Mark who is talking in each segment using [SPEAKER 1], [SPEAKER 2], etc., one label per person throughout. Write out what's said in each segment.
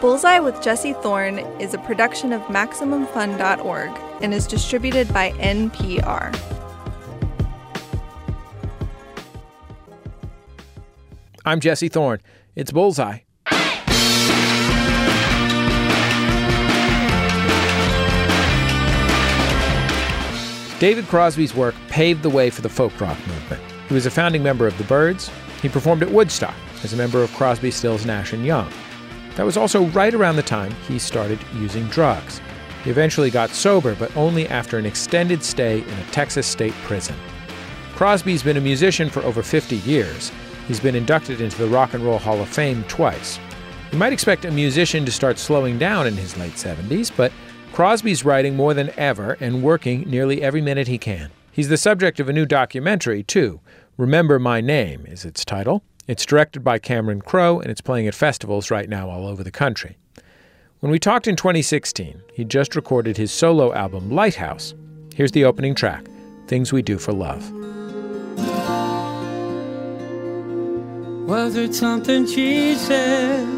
[SPEAKER 1] Bullseye with Jesse Thorne is a production of MaximumFun.org and is distributed by NPR.
[SPEAKER 2] I'm Jesse Thorne. It's Bullseye. David Crosby's work paved the way for the folk rock movement. He was a founding member of the Byrds. He performed at Woodstock as a member of Crosby, Stills, Nash and Young. That was also right around the time he started using drugs. He eventually got sober, but only after an extended stay in a Texas state prison. Crosby's been a musician for over 50 years. He's been inducted into the Rock and Roll Hall of Fame twice. You might expect a musician to start slowing down in his late 70s, but Crosby's writing more than ever and working nearly every minute he can. He's the subject of a new documentary, too. Remember My Name is its title. It's directed by Cameron Crowe and it's playing at festivals right now all over the country. When we talked in 2016, he just recorded his solo album Lighthouse. Here's the opening track Things We Do for Love.
[SPEAKER 3] Was it something she said?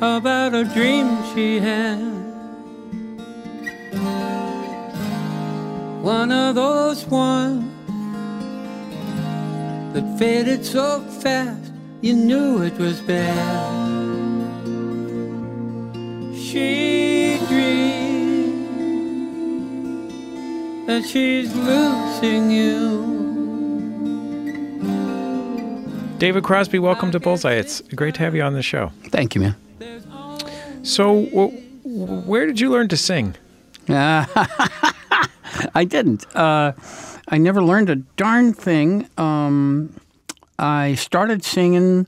[SPEAKER 3] about a dream she had. One of those ones that faded so fast, you knew it was bad. She dreamed that she's losing you.
[SPEAKER 2] David Crosby, welcome to Bullseye. It's great to have you on the show.
[SPEAKER 4] Thank you, man.
[SPEAKER 2] So, where did you learn to sing?
[SPEAKER 4] Uh, I didn't. Uh, I never learned a darn thing. Um, I started singing.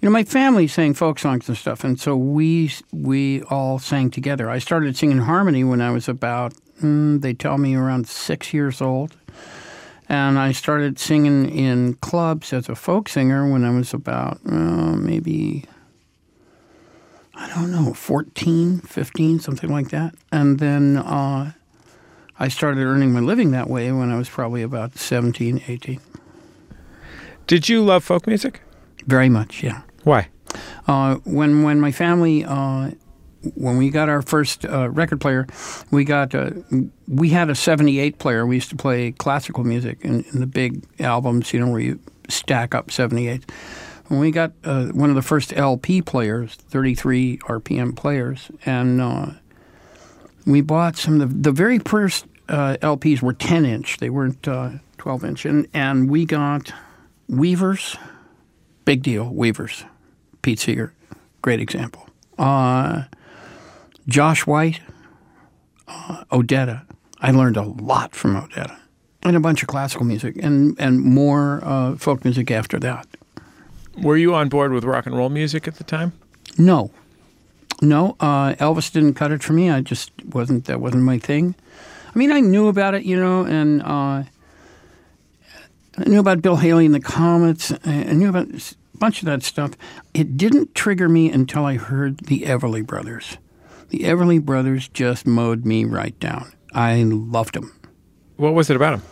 [SPEAKER 4] You know, my family sang folk songs and stuff, and so we we all sang together. I started singing harmony when I was about mm, they tell me around six years old, and I started singing in clubs as a folk singer when I was about uh, maybe I don't know, 14, 15, something like that. And then uh, I started earning my living that way when I was probably about 17, 18.
[SPEAKER 2] Did you love folk music?
[SPEAKER 4] Very much, yeah.
[SPEAKER 2] Why?
[SPEAKER 4] Uh, when when my family uh, when we got our first uh, record player, we got uh, we had a '78 player. We used to play classical music in, in the big albums, you know, where you stack up '78 when we got uh, one of the first LP players, 33 RPM players, and uh, we bought some of the, the very first uh, LPs were 10 inch. They weren't uh, 12 inch. And, and we got Weavers, big deal, Weavers. Pete Seeger, great example. Uh, Josh White, uh, Odetta. I learned a lot from Odetta. And a bunch of classical music and, and more folk music after that.
[SPEAKER 2] Were you on board with rock and roll music at the time?
[SPEAKER 4] No, no. Uh, Elvis didn't cut it for me. I just wasn't. That wasn't my thing. I mean, I knew about it, you know, and uh, I knew about Bill Haley and the Comets. I knew about a bunch of that stuff. It didn't trigger me until I heard the Everly Brothers. The Everly Brothers just mowed me right down. I loved them.
[SPEAKER 2] What was it about them?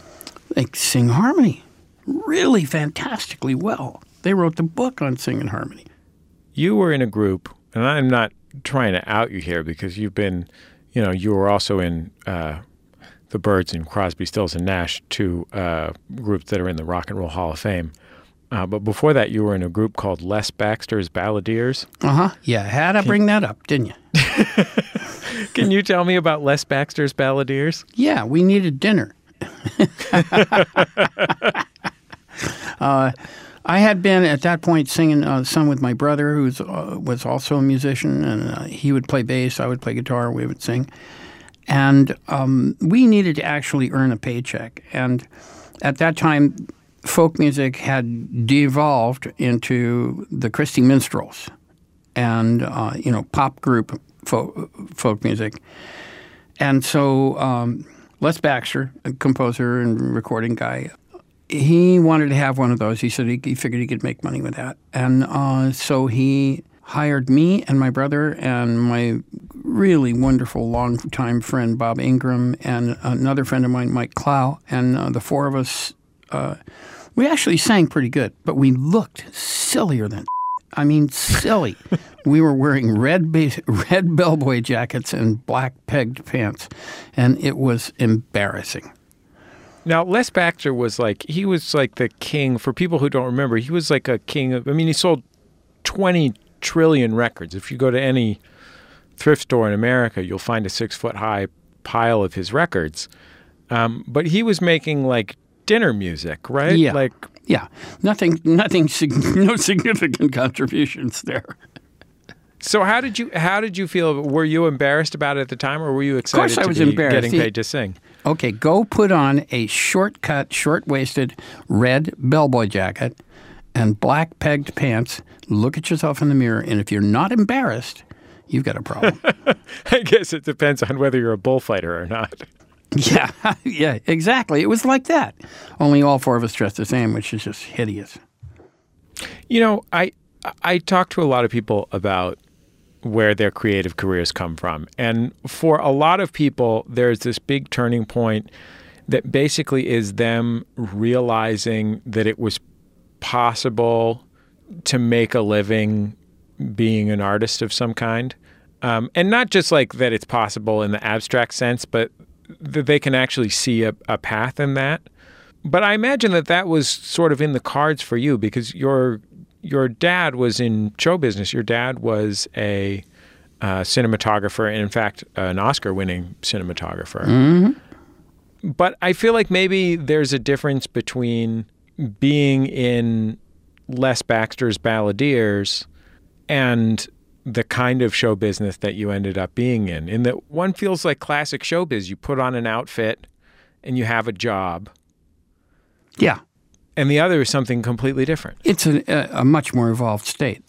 [SPEAKER 4] They sing harmony really fantastically well. They wrote the book on singing harmony.
[SPEAKER 2] You were in a group, and I'm not trying to out you here because you've been, you know, you were also in uh, the Byrds and Crosby, Stills, and Nash, two uh, groups that are in the Rock and Roll Hall of Fame. Uh, but before that, you were in a group called Les Baxter's Balladeers.
[SPEAKER 4] Uh huh. Yeah, had to bring that up, didn't you?
[SPEAKER 2] Can you tell me about Les Baxter's Balladeers?
[SPEAKER 4] Yeah, we needed dinner. uh, I had been at that point singing uh, some with my brother, who uh, was also a musician, and uh, he would play bass, I would play guitar, we would sing. And um, we needed to actually earn a paycheck. And at that time, folk music had devolved into the Christy Minstrels and, uh, you know, pop group folk, folk music. And so um, Les Baxter, a composer and recording guy, he wanted to have one of those. He said he, he figured he could make money with that. And uh, so he hired me and my brother and my really wonderful long-time friend Bob Ingram and another friend of mine, Mike Clow. And uh, the four of us, uh, we actually sang pretty good, but we looked sillier than I mean, silly. we were wearing red ba- red bellboy jackets and black pegged pants, and it was embarrassing.
[SPEAKER 2] Now, Les Baxter was like he was like the king. For people who don't remember, he was like a king of. I mean, he sold twenty trillion records. If you go to any thrift store in America, you'll find a six foot high pile of his records. Um, but he was making like dinner music, right?
[SPEAKER 4] Yeah.
[SPEAKER 2] Like
[SPEAKER 4] Yeah, nothing, nothing, no significant contributions there.
[SPEAKER 2] So how did you how did you feel? Were you embarrassed about it at the time, or were you excited
[SPEAKER 4] course I
[SPEAKER 2] to
[SPEAKER 4] was embarrassed.
[SPEAKER 2] getting
[SPEAKER 4] He-
[SPEAKER 2] paid to sing?
[SPEAKER 4] Okay, go put on a short cut, short waisted red bellboy jacket and black pegged pants. Look at yourself in the mirror, and if you're not embarrassed, you've got a problem.
[SPEAKER 2] I guess it depends on whether you're a bullfighter or not.
[SPEAKER 4] yeah, yeah, exactly. It was like that. Only all four of us dressed the same, which is just hideous.
[SPEAKER 2] You know, I I talk to a lot of people about where their creative careers come from. And for a lot of people, there's this big turning point that basically is them realizing that it was possible to make a living being an artist of some kind. Um, and not just like that it's possible in the abstract sense, but that they can actually see a, a path in that. But I imagine that that was sort of in the cards for you because your your dad was in show business. Your dad was a uh, cinematographer, and in fact, an Oscar-winning cinematographer. But I feel like maybe there's a difference between being in Les Baxter's Balladeers and the kind of show business that you ended up being in. In that one feels like classic showbiz. You put on an outfit and you have a job,
[SPEAKER 4] Yeah,
[SPEAKER 2] and the other is something completely different.
[SPEAKER 4] it's a, a, much more evolved state.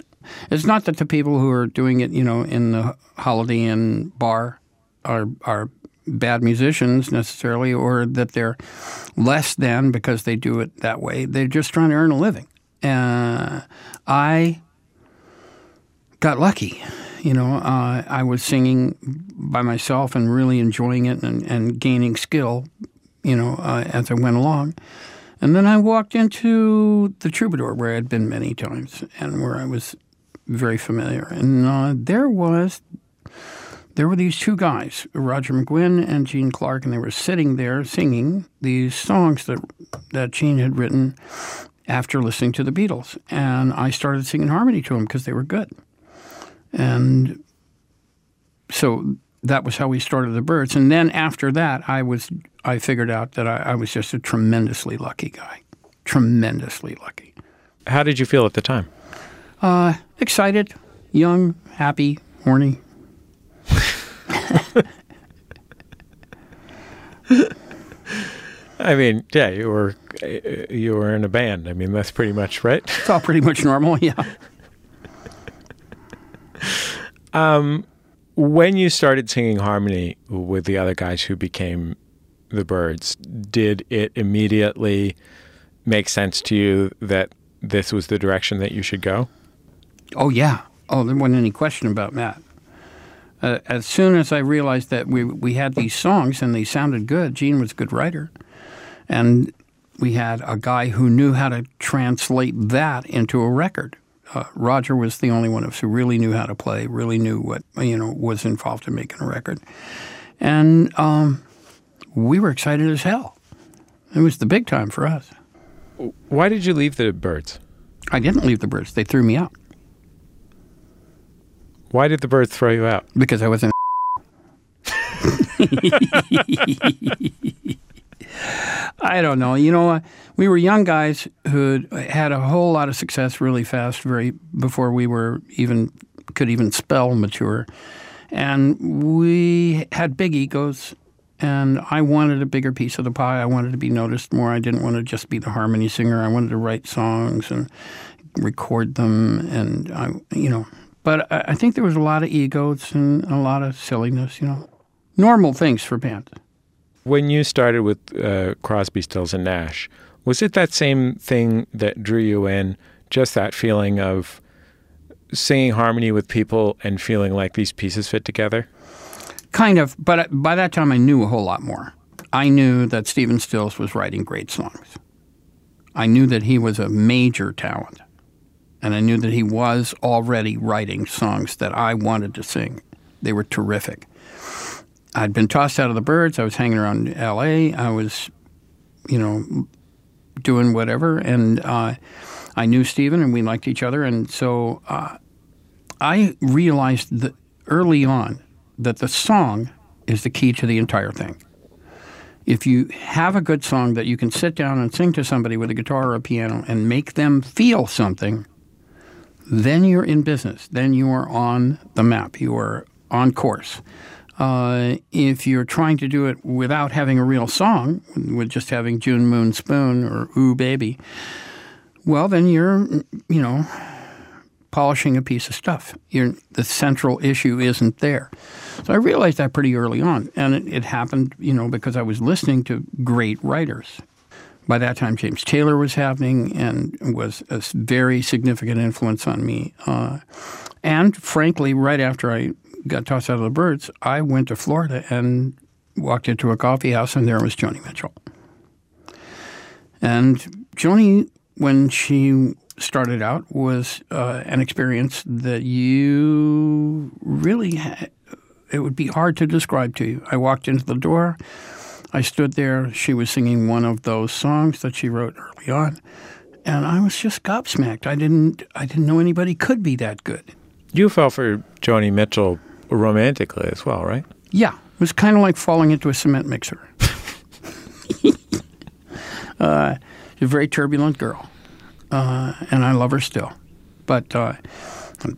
[SPEAKER 4] It's not that the people who are doing it, you know, in the Holiday Inn bar are are bad musicians necessarily, or that they're less than because they do it that way. They're just trying to earn a living. Uh, I got lucky. You know, uh, I was singing by myself and really enjoying it and, and gaining skill, you know, uh, as I went along. And then I walked into the Troubadour, where I had been many times and where I was very familiar. And uh, there was, there were these two guys, Roger McGuinn and Gene Clark, and they were sitting there singing these songs that that Gene had written after listening to the Beatles. And I started singing harmony to them because they were good. And so that was how we started the Byrds. And then after that, I was I figured out that I, I was just a tremendously lucky guy, tremendously lucky.
[SPEAKER 2] How did you feel at the time?
[SPEAKER 4] Uh, excited, young, happy, horny.
[SPEAKER 2] I mean, yeah, you were you were in a band. I mean, that's pretty much right.
[SPEAKER 4] It's all pretty much normal. Yeah.
[SPEAKER 2] When you started singing harmony with the other guys who became the Byrds, did it immediately make sense to you that this was the direction that you should go?
[SPEAKER 4] Oh yeah. Oh, there wasn't any question about that. Uh, as soon as I realized that we we had these songs and they sounded good, Gene was a good writer, and we had a guy who knew how to translate that into a record. Uh, Roger was the only one of us who really knew how to play, really knew what you know was involved in making a record, and um, we were excited as hell. It was the big time for us.
[SPEAKER 2] Why did you leave the Byrds?
[SPEAKER 4] I didn't leave the Byrds; they threw me out
[SPEAKER 2] Why did the Byrds throw you out?
[SPEAKER 4] because I wasn't. I don't know. You know, we were young guys who had a whole lot of success really fast, very before we were even could even spell mature, and we had big egos. And I wanted a bigger piece of the pie. I wanted to be noticed more. I didn't want to just be the harmony singer. I wanted to write songs and record them, and I, you know. But I think there was a lot of egos and a lot of silliness. You know, normal things for bands.
[SPEAKER 2] When you started with uh, Crosby, Stills, and Nash, was it that same thing that drew you in? Just that feeling of singing harmony with people and feeling like these pieces fit together?
[SPEAKER 4] Kind of, but by that time I knew a whole lot more. I knew that Stephen Stills was writing great songs. I knew that he was a major talent. And I knew that he was already writing songs that I wanted to sing. They were terrific. I'd been tossed out of the Byrds. I was hanging around L.A. I was, you know, doing whatever, and uh, I knew Stephen, and we liked each other, and so uh, I realized that early on that the song is the key to the entire thing. If you have a good song that you can sit down and sing to somebody with a guitar or a piano and make them feel something, then you're in business. Then you are on the map. You are on course. Uh, if you're trying to do it without having a real song, with just having June Moon Spoon or Ooh Baby, well, then you're, you know, polishing a piece of stuff. You're, the central issue isn't there. So I realized that pretty early on, and it, it happened, you know, because I was listening to great writers. By that time, James Taylor was happening and was a very significant influence on me. Uh, and frankly, right after I got tossed out of the Byrds, I went to Florida and walked into a coffee house, and there was Joni Mitchell. And Joni, when she started out, was uh, an experience that you really had. It would be hard to describe to you. I walked into the door. I stood there. She was singing one of those songs that she wrote early on, and I was just gobsmacked. I didn't. I didn't know anybody could be that good.
[SPEAKER 2] You fell for Joni Mitchell romantically as well, right?
[SPEAKER 4] Yeah, it was kind of like falling into a cement mixer. uh, a very turbulent girl, uh, and I love her still. But uh,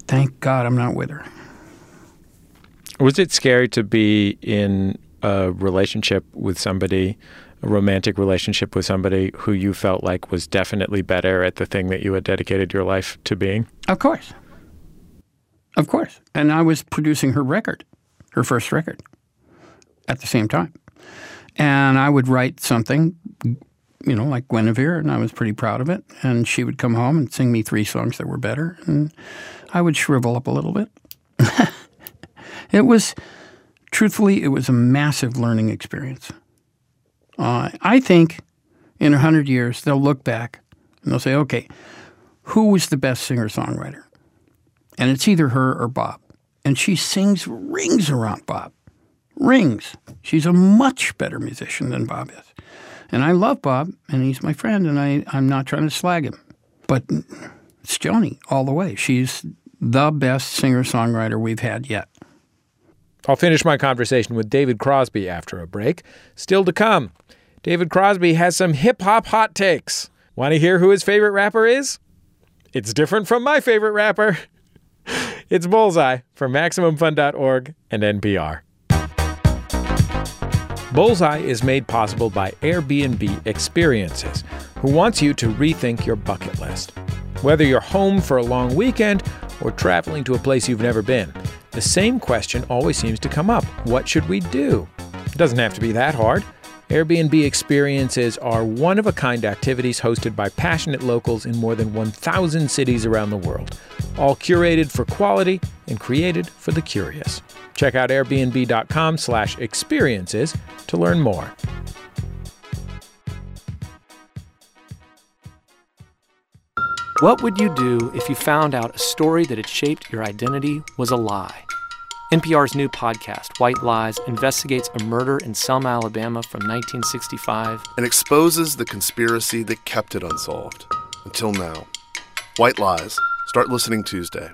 [SPEAKER 4] thank God I'm not with her.
[SPEAKER 2] Was it scary to be in a relationship with somebody, a romantic relationship with somebody who you felt like was definitely better at the thing that you had dedicated your life to being?
[SPEAKER 4] Of course. Of course. And I was producing her record, her first record, at the same time. And I would write something, you know, like Guinevere, and I was pretty proud of it. And she would come home and sing me three songs that were better, and I would shrivel up a little bit. it was, truthfully, it was a massive learning experience. Uh, I think in a hundred years they'll look back and they'll say, okay, who was the best singer songwriter? And it's either her or Bob. And she sings rings around Bob. Rings. She's a much better musician than Bob is. And I love Bob, and he's my friend, and I, I'm not trying to slag him. But it's Joni all the way. She's the best singer songwriter we've had yet.
[SPEAKER 2] I'll finish my conversation with David Crosby after a break. Still to come, David Crosby has some hip hop hot takes. Want to hear who his favorite rapper is? It's different from my favorite rapper. It's Bullseye from MaximumFun.org and NPR. Bullseye is made possible by Airbnb Experiences, who wants you to rethink your bucket list. Whether you're home for a long weekend or traveling to a place you've never been, the same question always seems to come up What should we do? It doesn't have to be that hard. Airbnb experiences are one of a kind activities hosted by passionate locals in more than 1,000 cities around the world, all curated for quality and created for the curious. Check out airbnb.com/slash experiences to learn more.
[SPEAKER 5] What would you do if you found out a story that had shaped your identity was a lie? NPR's new podcast, White Lies, investigates a murder in Selma, Alabama from 1965
[SPEAKER 6] and exposes the conspiracy that kept it unsolved until now. White Lies. Start listening Tuesday.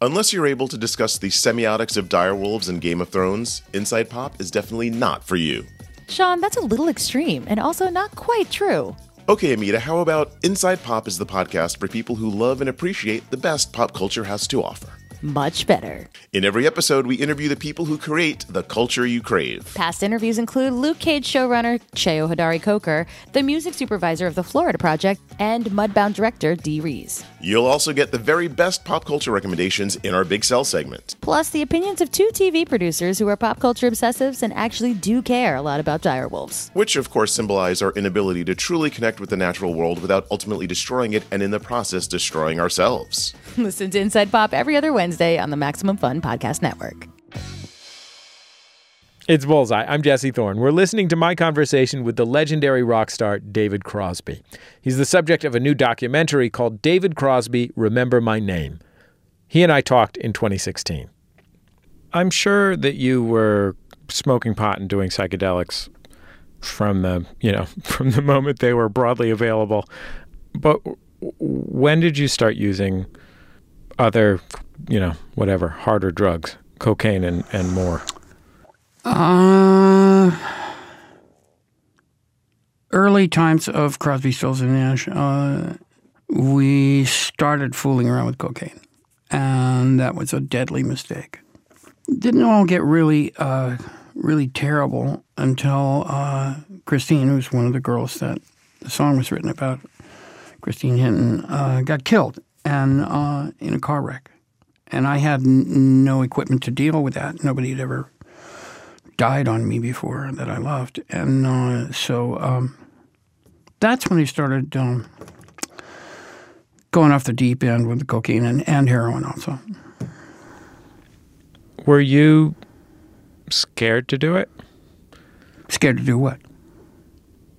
[SPEAKER 6] Unless you're able to discuss the semiotics of direwolves and Game of Thrones, Inside Pop is definitely not for you.
[SPEAKER 7] Sean, that's a little extreme and also not quite true.
[SPEAKER 6] Okay, Amita, how about Inside Pop is the podcast for people who love and appreciate the best pop culture has to offer?
[SPEAKER 7] Much better.
[SPEAKER 6] In every episode, we interview the people who create the culture you crave.
[SPEAKER 7] Past interviews include Luke Cage showrunner Cheo Hodari Coker, the music supervisor of the Florida Project, and Mudbound director Dee Rees.
[SPEAKER 6] You'll also get the very best pop culture recommendations in our Big Cell segment.
[SPEAKER 7] Plus, the opinions of two TV producers who are pop culture obsessives and actually do care a lot about direwolves.
[SPEAKER 6] Which, of course, symbolize our inability to truly connect with the natural world without ultimately destroying it and in the process destroying ourselves.
[SPEAKER 7] Listen to Inside Pop every other Wednesday on the Maximum Fun Podcast Network.
[SPEAKER 2] It's Bullseye. I'm Jesse Thorne. We're listening to my conversation with the legendary rock star David Crosby. He's the subject of a new documentary called David Crosby Remember My Name. He and I talked in 2016. I'm sure that you were smoking pot and doing psychedelics from the, you know, from the moment they were broadly available. But when did you start using other, you know, whatever, harder drugs, cocaine and, and more?
[SPEAKER 4] Uh, early times of Crosby, Stills and Nash, uh, we started fooling around with cocaine, and that was a deadly mistake. Didn't all get really, uh, really terrible until uh, Christine, who's one of the girls that the song was written about, Christine Hinton, uh, got killed and uh, in a car wreck, and I had n- no equipment to deal with that. Nobody had ever died on me before that I loved, and uh, so um, that's when I started um, going off the deep end with the cocaine and, and heroin also.
[SPEAKER 2] Were you scared to do it?
[SPEAKER 4] Scared to do what?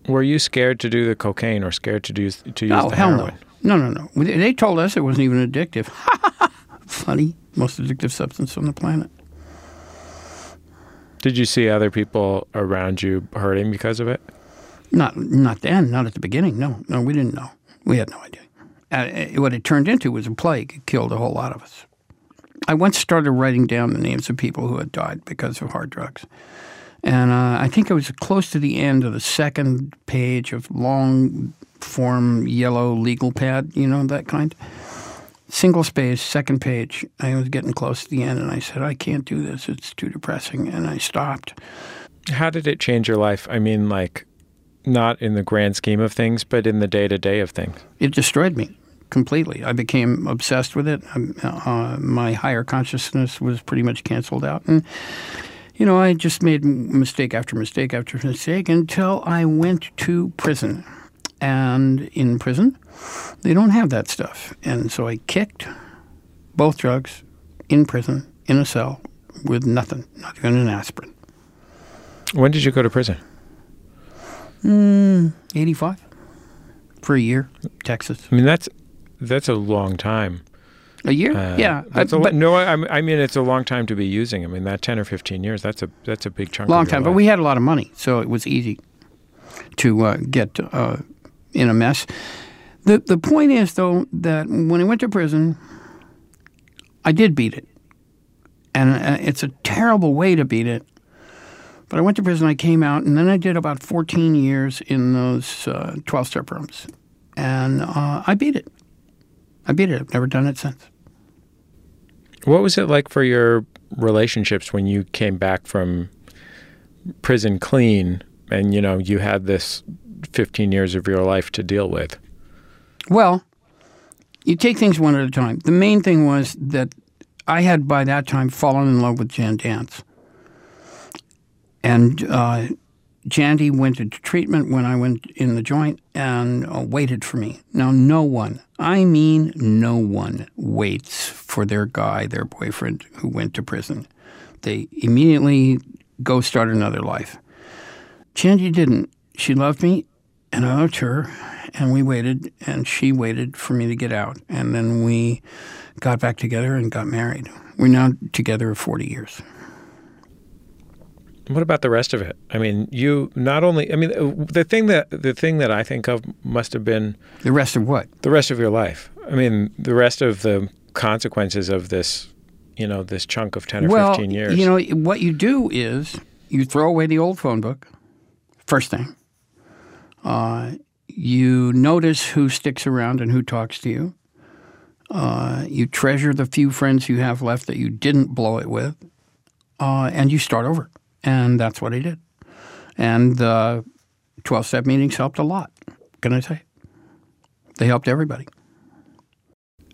[SPEAKER 2] Were you scared to do the cocaine or scared to do to use
[SPEAKER 4] Oh
[SPEAKER 2] the
[SPEAKER 4] hell
[SPEAKER 2] heroin?
[SPEAKER 4] no! No, no, no. They told us it wasn't even addictive. Funny, most addictive substance on the planet.
[SPEAKER 2] Did you see other people around you hurting because of it?
[SPEAKER 4] Not not then, not at the beginning. No, no, we didn't know. We had no idea. Uh, what it turned into was a plague. It killed a whole lot of us. I once started writing down the names of people who had died because of hard drugs. And uh, I think it was close to the end of the second page of long form yellow legal pad, you know, that kind. Single space, second page. I was getting close to the end and I said, I can't do this. It's too depressing. And I stopped.
[SPEAKER 2] How did it change your life? I mean, like, not in the grand scheme of things, but in the day to day of things.
[SPEAKER 4] it destroyed me completely. I became obsessed with it. Um, Uh, my higher consciousness was pretty much canceled out, and you know, I just made mistake after mistake after mistake until I went to prison. And in prison, they don't have that stuff, and so I kicked both drugs in prison in a cell with nothing, not even an aspirin.
[SPEAKER 2] When did you go to prison?
[SPEAKER 4] Eighty-five for a year, Texas.
[SPEAKER 2] I mean, that's that's a long time.
[SPEAKER 4] A year,
[SPEAKER 2] Uh,
[SPEAKER 4] yeah.
[SPEAKER 2] that's
[SPEAKER 4] I-
[SPEAKER 2] a,
[SPEAKER 4] but-
[SPEAKER 2] no. I, I mean, it's a long time to be using. I mean, that ten or fifteen years. That's a that's a big chunk.
[SPEAKER 4] long time, but we had a lot of money, so it was easy to uh, get uh, in a mess. the The point is, though, that when I went to prison, I did beat it, and uh, it's a terrible way to beat it. But I went to prison, I came out, and then I did about 14 years in those 12 step rooms, and uh, I beat it. I beat it. I've never done it since.
[SPEAKER 2] What was it like for your relationships when you came back from prison clean, and you know you had this fifteen years of your life to deal with?
[SPEAKER 4] Well, you take things one at a time. The main thing was that I had by that time fallen in love with Jan Dance. And uh, Jandy went into treatment when I went in the joint and uh, waited for me. Now, no one, I mean no one, waits for their guy, their boyfriend who went to prison. They immediately go start another life. Jandy didn't. She loved me, and I loved her, and we waited, and she waited for me to get out. And then we got back together and got married. We're now together 40 years.
[SPEAKER 2] What about the rest of it? I mean, you not only. I mean, uh, the thing that the thing that I think of must have been
[SPEAKER 4] The rest of what?
[SPEAKER 2] the rest of your life. I mean, the rest of the consequences of this, you know, this chunk of ten or
[SPEAKER 4] well,
[SPEAKER 2] fifteen years.
[SPEAKER 4] you know, what you do is you throw away the old phone book, first thing. Uh, you notice who sticks around and who talks to you. Uh, you treasure the few friends you have left that you didn't blow it with, uh, and you start over. And that's what I did. And the 12 step meetings helped a lot. Can I say? They helped everybody.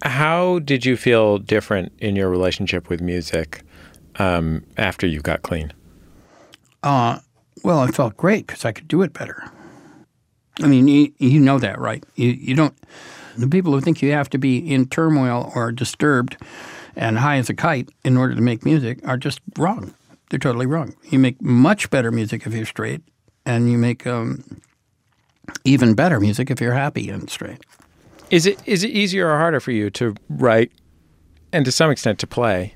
[SPEAKER 2] How did you feel different in your relationship with music um, after you got clean?
[SPEAKER 4] Uh, well, I felt great because I could do it better. I mean, you, you know that, right? You, you don't. The people who think you have to be in turmoil or disturbed and high as a kite in order to make music are just wrong. They're totally wrong. You make much better music if you're straight, and you make um, even better music if you're happy and straight.
[SPEAKER 2] Is it is it easier or harder for you to write and to some extent to play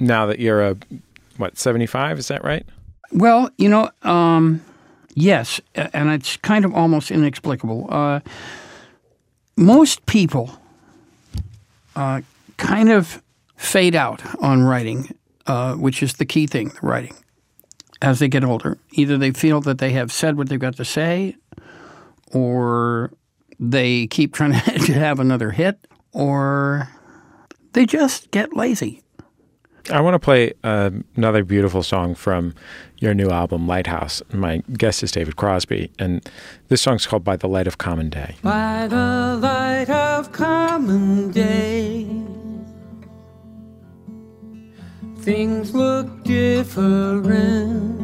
[SPEAKER 2] now that you're a what, 75, is that right?
[SPEAKER 4] Well, you know, um, yes, and it's kind of almost inexplicable. Uh, most people uh, kind of fade out on writing, uh, which is the key thing, the writing, as they get older. Either they feel that they have said what they've got to say, or they keep trying to have another hit, or they just get lazy.
[SPEAKER 2] I want to play uh, another beautiful song from your new album, Lighthouse. My guest is David Crosby, and this song's called By the Light of Common Day.
[SPEAKER 3] By the light of common day, things look different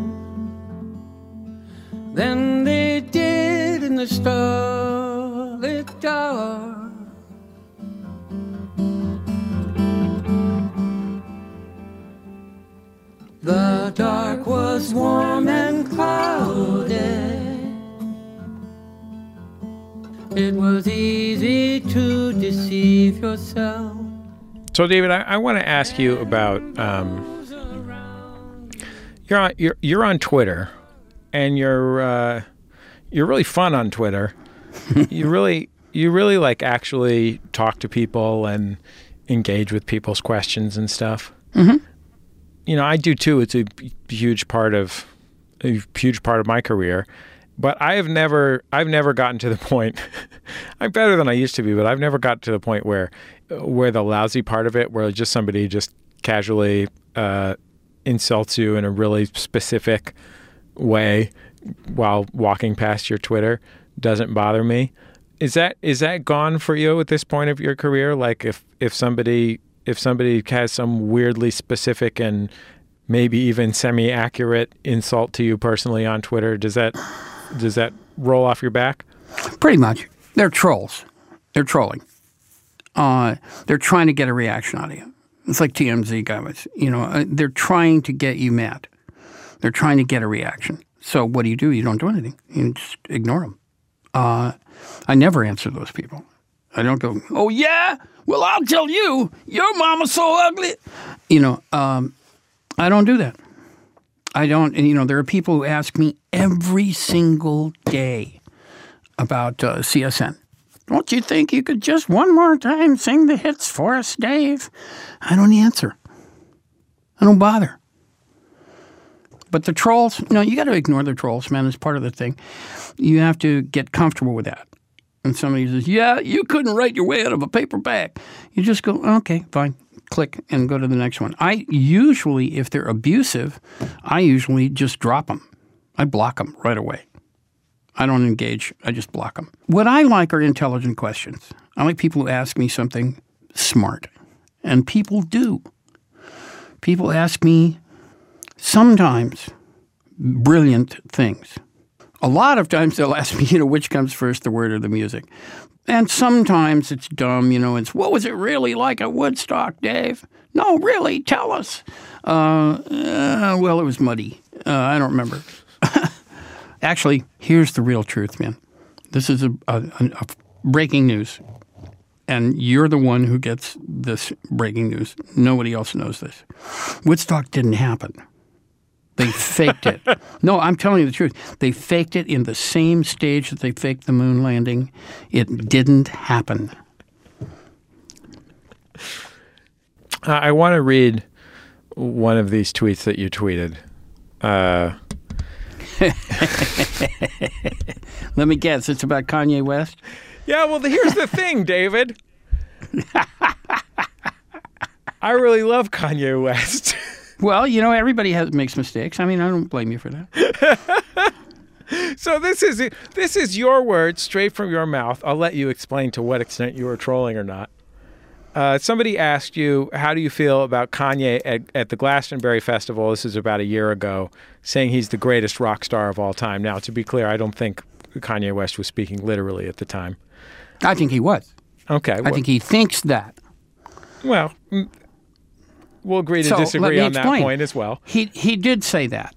[SPEAKER 3] than they did in the starlit dark. Was warm and clouded. It was easy to deceive yourself.
[SPEAKER 2] So, David, I, I want to ask you about um, you're on you're you're on Twitter, and you're uh, you're really fun on Twitter. you really you really like actually talk to people and engage with people's questions and stuff.
[SPEAKER 4] Mhm.
[SPEAKER 2] You know, I do too. It's a huge part of a huge part of my career. But I have never I've never gotten to the point I'm better than I used to be, but I've never got to the point where where the lousy part of it where just somebody just casually uh, insults you in a really specific way while walking past your Twitter doesn't bother me. Is that is that gone for you at this point of your career? Like if if somebody if somebody has some weirdly specific and maybe even semi accurate insult to you personally on Twitter, does that does that roll off your back?
[SPEAKER 4] Pretty much. They're trolls. They're trolling. Uh, they're trying to get a reaction out of you. It's like TMZ guy was. You know, uh, they're trying to get you mad. They're trying to get a reaction. So what do you do? You don't do anything. You just ignore them. Uh, I never answer those people. I don't go, oh, yeah? Well, I'll tell you, your mama's so ugly. You know, um, I don't do that. I don't, and you know, there are people who ask me every single day about uh, CSN. Don't you think you could just one more time sing the hits for us, Dave? I don't answer. I don't bother. But the trolls, no, you got to ignore the trolls, man. It's part of the thing. You have to get comfortable with that. And somebody says, "Yeah, you couldn't write your way out of a paperback." You just go, "Okay, fine." Click and go to the next one. I usually, if they're abusive, I usually just drop them. I block them right away. I don't engage. I just block them. What I like are intelligent questions. I like people who ask me something smart, and people do. People ask me sometimes brilliant things. A lot of times they'll ask me, you know, which comes first, the word or the music. And sometimes it's dumb, you know, it's what was it really like at Woodstock, Dave? No, really, tell us. Uh, uh, well, it was muddy. Uh, I don't remember. Actually, here's the real truth, man. This is a, a, a breaking news. And you're the one who gets this breaking news. Nobody else knows this. Woodstock didn't happen. They faked it. no, I'm telling you the truth. They faked it in the same stage that they faked the moon landing. It didn't happen.
[SPEAKER 2] Uh, I want to read one of these tweets that you tweeted. Uh,
[SPEAKER 4] Let me guess. It's about Kanye West.
[SPEAKER 2] yeah, well, here's the thing, David. I really love Kanye West.
[SPEAKER 4] Well, you know, everybody has makes mistakes. I mean, I don't blame you for that.
[SPEAKER 2] so this is this is your word straight from your mouth. I'll let you explain to what extent you were trolling or not. Uh, somebody asked you, "How do you feel about Kanye at, at the Glastonbury Festival?" This is about a year ago, saying he's the greatest rock star of all time. Now, to be clear, I don't think Kanye West was speaking literally at the time.
[SPEAKER 4] I think he was.
[SPEAKER 2] Okay,
[SPEAKER 4] I think he thinks that.
[SPEAKER 2] Well, mm, we'll agree to
[SPEAKER 4] So,
[SPEAKER 2] disagree on that point as well.
[SPEAKER 4] He he did say that,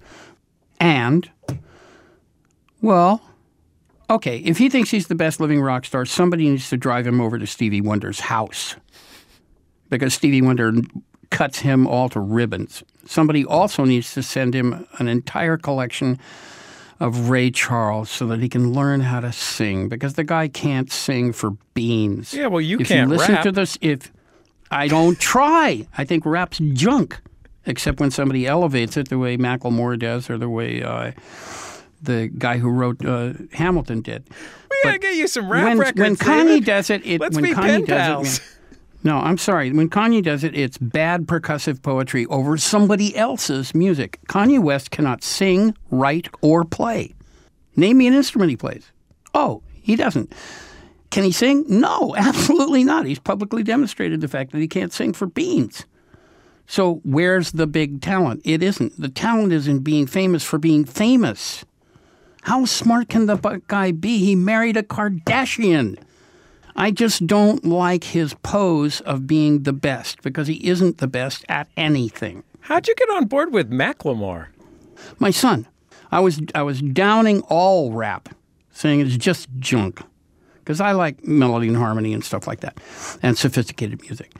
[SPEAKER 4] and well, okay. If he thinks he's the best living rock star, somebody needs to drive him over to Stevie Wonder's house because Stevie Wonder cuts him all to ribbons. Somebody also needs to send him an entire collection of Ray Charles so that he can learn how to sing because the guy can't sing for beans.
[SPEAKER 2] Yeah, well, you
[SPEAKER 4] if
[SPEAKER 2] can't
[SPEAKER 4] you listen
[SPEAKER 2] rap.
[SPEAKER 4] to this, if I don't try, I think rap's junk, except when somebody elevates it the way Macklemore does or the way uh, the guy who wrote uh, Hamilton did.
[SPEAKER 2] We gotta get you some rap
[SPEAKER 4] when,
[SPEAKER 2] records.
[SPEAKER 4] when Kanye does it, it
[SPEAKER 2] Let's
[SPEAKER 4] when
[SPEAKER 2] be
[SPEAKER 4] Kanye
[SPEAKER 2] pen
[SPEAKER 4] does
[SPEAKER 2] pals.
[SPEAKER 4] it. No, I'm sorry. When Kanye does it, it's bad percussive poetry over somebody else's music. Kanye West cannot sing, write, or play. Name me an instrument he plays. Oh, he doesn't. Can he sing? No, absolutely not. He's publicly demonstrated the fact that he can't sing for beans. So where's the big talent? It isn't. The talent is in being famous for being famous. How smart can the guy be? He married a Kardashian. I just don't like his pose of being the best because he isn't the best at anything.
[SPEAKER 2] How'd you get on board with Macklemore?
[SPEAKER 4] My son, I was I was downing all rap, saying it's just junk, because I like melody and harmony and stuff like that, and sophisticated music.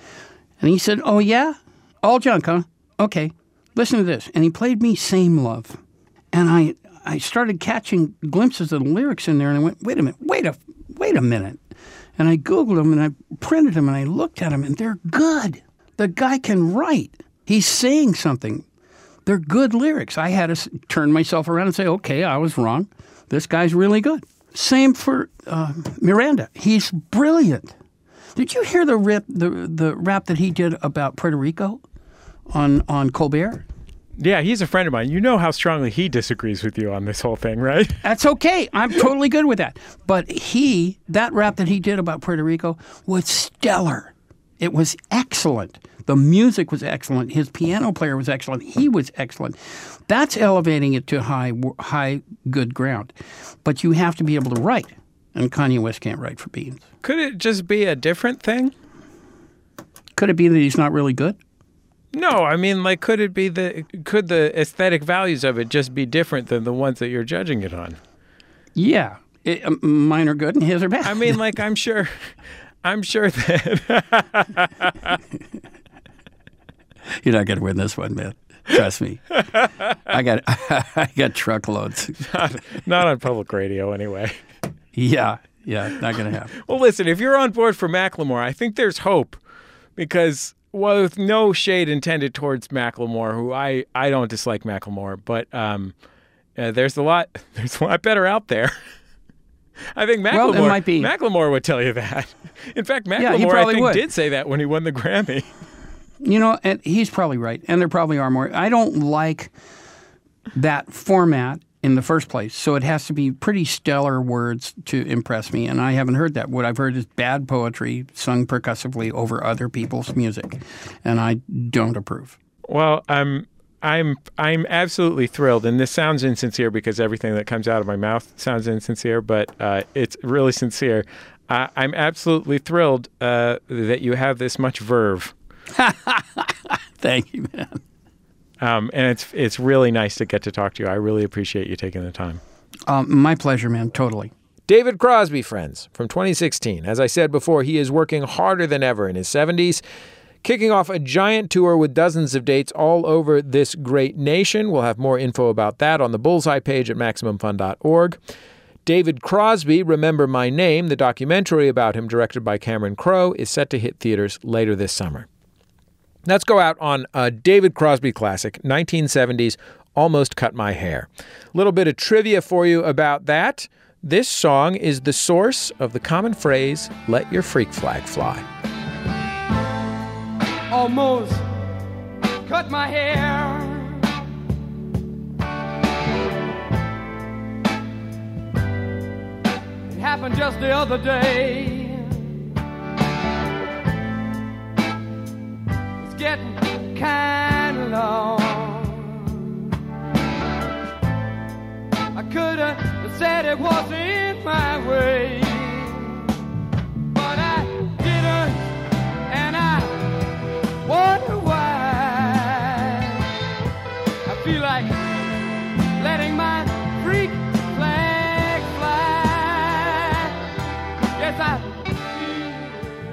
[SPEAKER 4] And he said, "Oh yeah, all junk, huh? Okay, listen to this." And he played me "Same Love," and I I started catching glimpses of the lyrics in there, and I went, "Wait a minute, wait a wait a minute." And I googled them and I printed them and I looked at them and they're good. The guy can write. He's saying something. They're good lyrics. I had to turn myself around and say, okay, I was wrong. This guy's really good. Same for uh, Miranda. He's brilliant. Did you hear the rip, the the rap that he did about Puerto Rico on on Colbert?
[SPEAKER 2] Yeah, he's a friend of mine. You know how strongly he disagrees with you on this whole thing, right?
[SPEAKER 4] That's okay. I'm totally good with that. But he, that rap that he did about Puerto Rico was stellar. It was excellent. The music was excellent. His piano player was excellent. He was excellent. That's elevating it to high, high, good ground. But you have to be able to write, and Kanye West can't write for beans.
[SPEAKER 2] Could it just be a different thing?
[SPEAKER 4] Could it be that he's not really good?
[SPEAKER 2] No, I mean, like, could it be the could the aesthetic values of it just be different than the ones that you're judging it on?
[SPEAKER 4] Yeah, It- um, mine are good and his are bad.
[SPEAKER 2] I mean, like, I'm sure, I'm sure that
[SPEAKER 4] You're not going to win this one, man. Trust me. I got I got truckloads.
[SPEAKER 2] not on public radio anyway.
[SPEAKER 4] Yeah, yeah, not going to happen.
[SPEAKER 2] Well, listen, if you're on board for Macklemore, I think there's hope because, well, with no shade intended towards Macklemore, who I, I don't dislike Macklemore, but um, uh, there's a lot there's a lot better out there. I think Macklemore,
[SPEAKER 4] Well, might be-
[SPEAKER 2] Macklemore would tell you that. In fact,
[SPEAKER 4] Yeah,
[SPEAKER 2] Macklemore
[SPEAKER 4] he
[SPEAKER 2] I think
[SPEAKER 4] would.
[SPEAKER 2] did say that when he won the Grammy.
[SPEAKER 4] You know, he's probably right, and there probably are more. I don't like that format in the first place, so it has to be pretty stellar words to impress me, and I haven't heard that. What I've heard is bad poetry sung percussively over other people's music, and I don't approve.
[SPEAKER 2] Well, I'm I'm I'm absolutely thrilled, and this sounds insincere because everything that comes out of my mouth sounds insincere, but uh, it's really sincere. Uh, I'm absolutely thrilled uh, that you have this much verve,
[SPEAKER 4] Thank you, man.
[SPEAKER 2] um, and it's it's really nice to get to talk to you. I really appreciate you taking the time.
[SPEAKER 4] Um, my pleasure, man. Totally.
[SPEAKER 2] David Crosby, friends, from 2016. As I said before, he is working harder than ever in his 70s, kicking off a giant tour with dozens of dates all over this great nation. We'll have more info about that on the Bullseye page at MaximumFun.org. David Crosby, Remember My Name, the documentary about him directed by Cameron Crowe, is set to hit theaters later this summer. Let's go out on a David Crosby classic, 1970s, Almost Cut My Hair. A little bit of trivia for you about that. This song is the source of the common phrase, let your freak flag fly.
[SPEAKER 3] almost cut my hair. It happened just the other day. Getting kind of long. I could have said it wasn't my way,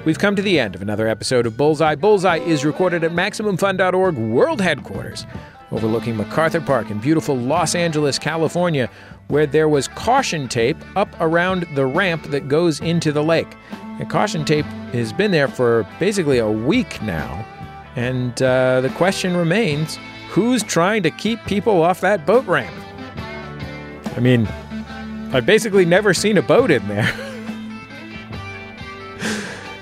[SPEAKER 2] We've come to the end of another episode of Bullseye. Bullseye is recorded at MaximumFun.org World Headquarters, overlooking MacArthur Park in beautiful Los Angeles, California, where there was caution tape up around the ramp that goes into the lake. And caution tape has been there for basically a week now. And uh, the question remains who's trying to keep people off that boat ramp? I mean, I've basically never seen a boat in there.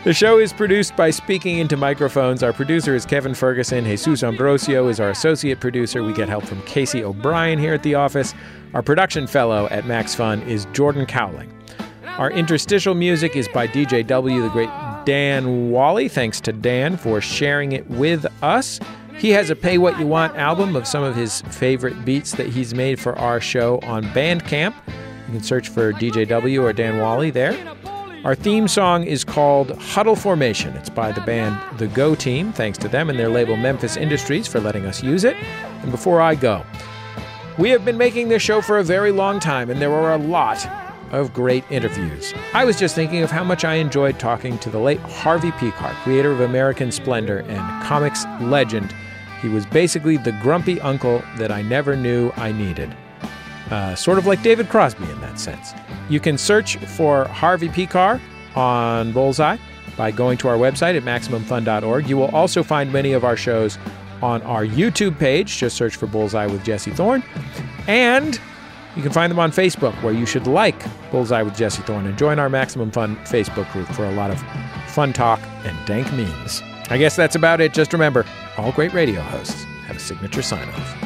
[SPEAKER 2] The show is produced by Speaking Into Microphones. Our producer is Kevin Ferguson. Jesus Ambrosio is our associate producer. We get help from Casey O'Brien here at the office. Our production fellow at Max Fun is Jordan Cowling. Our interstitial music is by DJ W, the great Dan Wally. Thanks to Dan for sharing it with us. He has a Pay What You Want album of some of his favorite beats that he's made for our show on Bandcamp. You can search for DJ W or Dan Wally there. Our theme song is called Huddle Formation. It's by the band The Go Team. Thanks to them and their label Memphis Industries for letting us use it. And before I go, we have been making this show for a very long time, and there were a lot of great interviews. I was just thinking of how much I enjoyed talking to the late Harvey Pekar, creator of American Splendor and comics legend. He was basically the grumpy uncle that I never knew I needed. Uh, sort of like David Crosby in that sense. You can search for Harvey Pekar on Bullseye by going to our website at MaximumFun.org. You will also find many of our shows on our YouTube page. Just search for Bullseye with Jesse Thorn. And you can find them on Facebook, where you should like Bullseye with Jesse Thorn and join our Maximum Fun Facebook group for a lot of fun talk and dank memes. I guess that's about it. Just remember, all great radio hosts have a signature sign off.